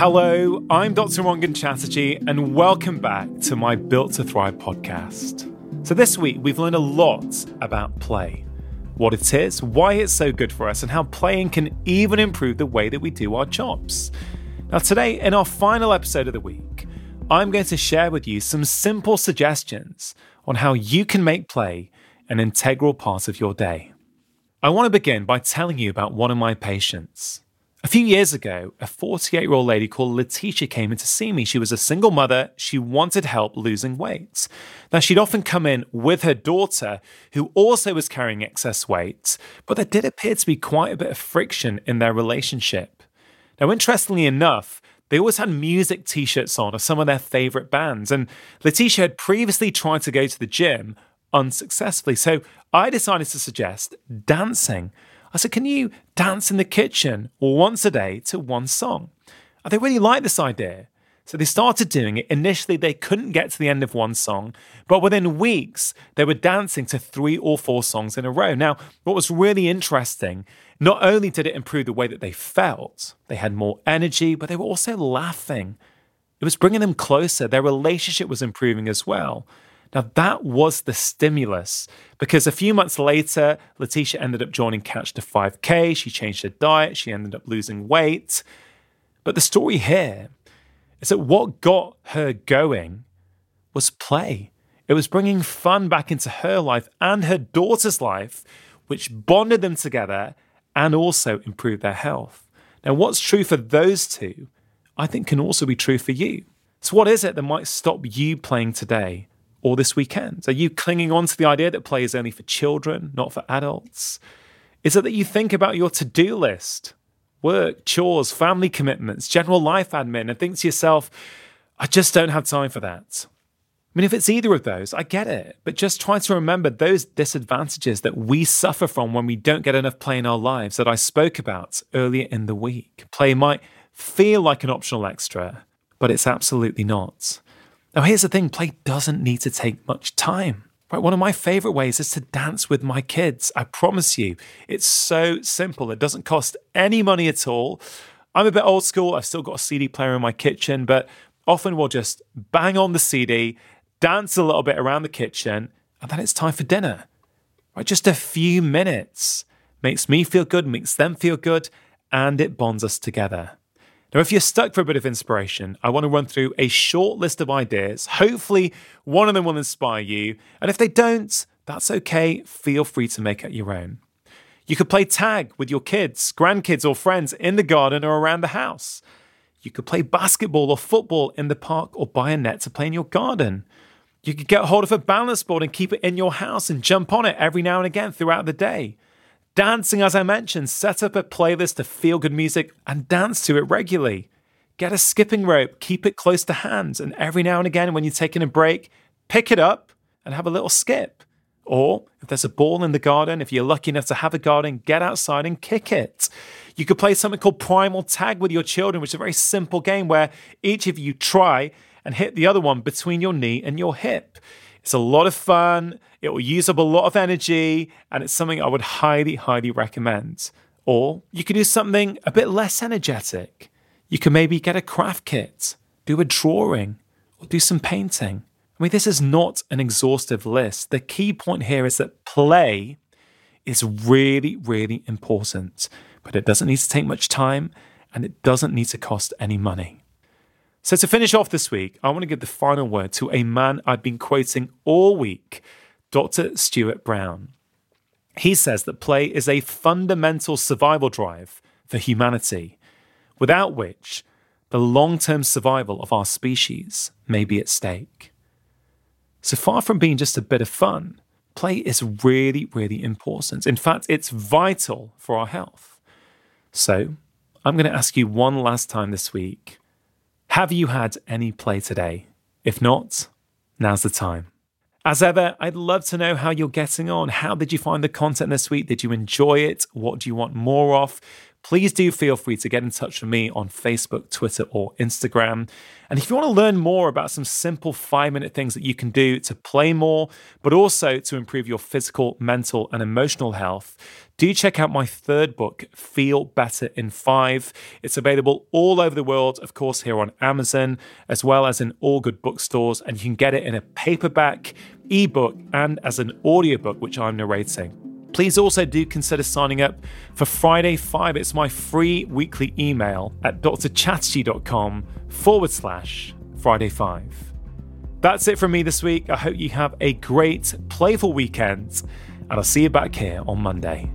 Hello, I'm Dr. Rangan Chatterjee, and welcome back to my Built to Thrive podcast. So, this week we've learned a lot about play what it is, why it's so good for us, and how playing can even improve the way that we do our jobs. Now, today, in our final episode of the week, I'm going to share with you some simple suggestions on how you can make play an integral part of your day. I want to begin by telling you about one of my patients. A few years ago, a 48 year old lady called Letitia came in to see me. She was a single mother. She wanted help losing weight. Now, she'd often come in with her daughter, who also was carrying excess weight, but there did appear to be quite a bit of friction in their relationship. Now, interestingly enough, they always had music t shirts on of some of their favorite bands, and Letitia had previously tried to go to the gym unsuccessfully. So I decided to suggest dancing. I said, Can you dance in the kitchen once a day to one song? And they really liked this idea. So they started doing it. Initially, they couldn't get to the end of one song, but within weeks, they were dancing to three or four songs in a row. Now, what was really interesting, not only did it improve the way that they felt, they had more energy, but they were also laughing. It was bringing them closer. Their relationship was improving as well. Now, that was the stimulus because a few months later, Letitia ended up joining Couch to 5K. She changed her diet, she ended up losing weight. But the story here is that what got her going was play. It was bringing fun back into her life and her daughter's life, which bonded them together and also improved their health. Now, what's true for those two, I think can also be true for you. So, what is it that might stop you playing today? Or this weekend? Are you clinging on to the idea that play is only for children, not for adults? Is it that you think about your to do list, work, chores, family commitments, general life admin, and think to yourself, I just don't have time for that? I mean, if it's either of those, I get it, but just try to remember those disadvantages that we suffer from when we don't get enough play in our lives that I spoke about earlier in the week. Play might feel like an optional extra, but it's absolutely not. Now, here's the thing play doesn't need to take much time. Right, one of my favorite ways is to dance with my kids. I promise you, it's so simple. It doesn't cost any money at all. I'm a bit old school. I've still got a CD player in my kitchen, but often we'll just bang on the CD, dance a little bit around the kitchen, and then it's time for dinner. Right, just a few minutes makes me feel good, makes them feel good, and it bonds us together. Now, if you're stuck for a bit of inspiration, I want to run through a short list of ideas. Hopefully, one of them will inspire you. And if they don't, that's okay. Feel free to make it your own. You could play tag with your kids, grandkids, or friends in the garden or around the house. You could play basketball or football in the park or buy a net to play in your garden. You could get hold of a balance board and keep it in your house and jump on it every now and again throughout the day. Dancing, as I mentioned, set up a playlist of feel good music and dance to it regularly. Get a skipping rope, keep it close to hand, and every now and again, when you're taking a break, pick it up and have a little skip. Or if there's a ball in the garden, if you're lucky enough to have a garden, get outside and kick it. You could play something called Primal Tag with your children, which is a very simple game where each of you try and hit the other one between your knee and your hip. It's a lot of fun. It will use up a lot of energy, and it's something I would highly, highly recommend. Or you could do something a bit less energetic. You can maybe get a craft kit, do a drawing, or do some painting. I mean, this is not an exhaustive list. The key point here is that play is really, really important, but it doesn't need to take much time and it doesn't need to cost any money. So, to finish off this week, I want to give the final word to a man I've been quoting all week, Dr. Stuart Brown. He says that play is a fundamental survival drive for humanity, without which the long term survival of our species may be at stake. So, far from being just a bit of fun, play is really, really important. In fact, it's vital for our health. So, I'm going to ask you one last time this week have you had any play today? If not, now's the time. As ever, I'd love to know how you're getting on. How did you find the content this week? Did you enjoy it? What do you want more of? Please do feel free to get in touch with me on Facebook, Twitter, or Instagram. And if you want to learn more about some simple five minute things that you can do to play more, but also to improve your physical, mental, and emotional health, do check out my third book, Feel Better in Five. It's available all over the world, of course, here on Amazon, as well as in all good bookstores. And you can get it in a paperback, ebook, and as an audiobook, which I'm narrating. Please also do consider signing up for Friday 5. It's my free weekly email at drchatterjee.com forward slash Friday 5. That's it from me this week. I hope you have a great, playful weekend, and I'll see you back here on Monday.